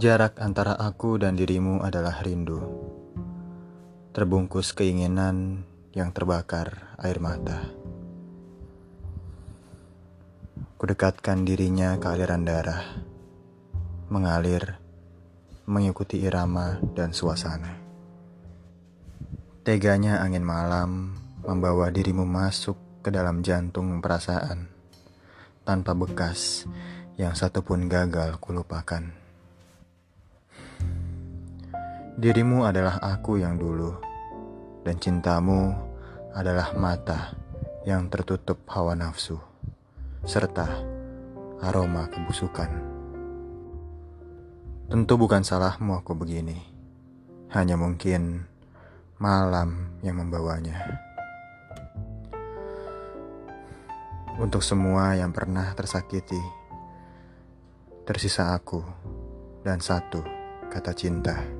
Jarak antara aku dan dirimu adalah rindu, terbungkus keinginan yang terbakar air mata. Kudekatkan dirinya ke aliran darah, mengalir, mengikuti irama dan suasana. Teganya angin malam membawa dirimu masuk ke dalam jantung perasaan, tanpa bekas yang satupun gagal kulupakan. Dirimu adalah aku yang dulu, dan cintamu adalah mata yang tertutup hawa nafsu serta aroma kebusukan. Tentu bukan salahmu aku begini, hanya mungkin malam yang membawanya. Untuk semua yang pernah tersakiti, tersisa aku dan satu kata cinta.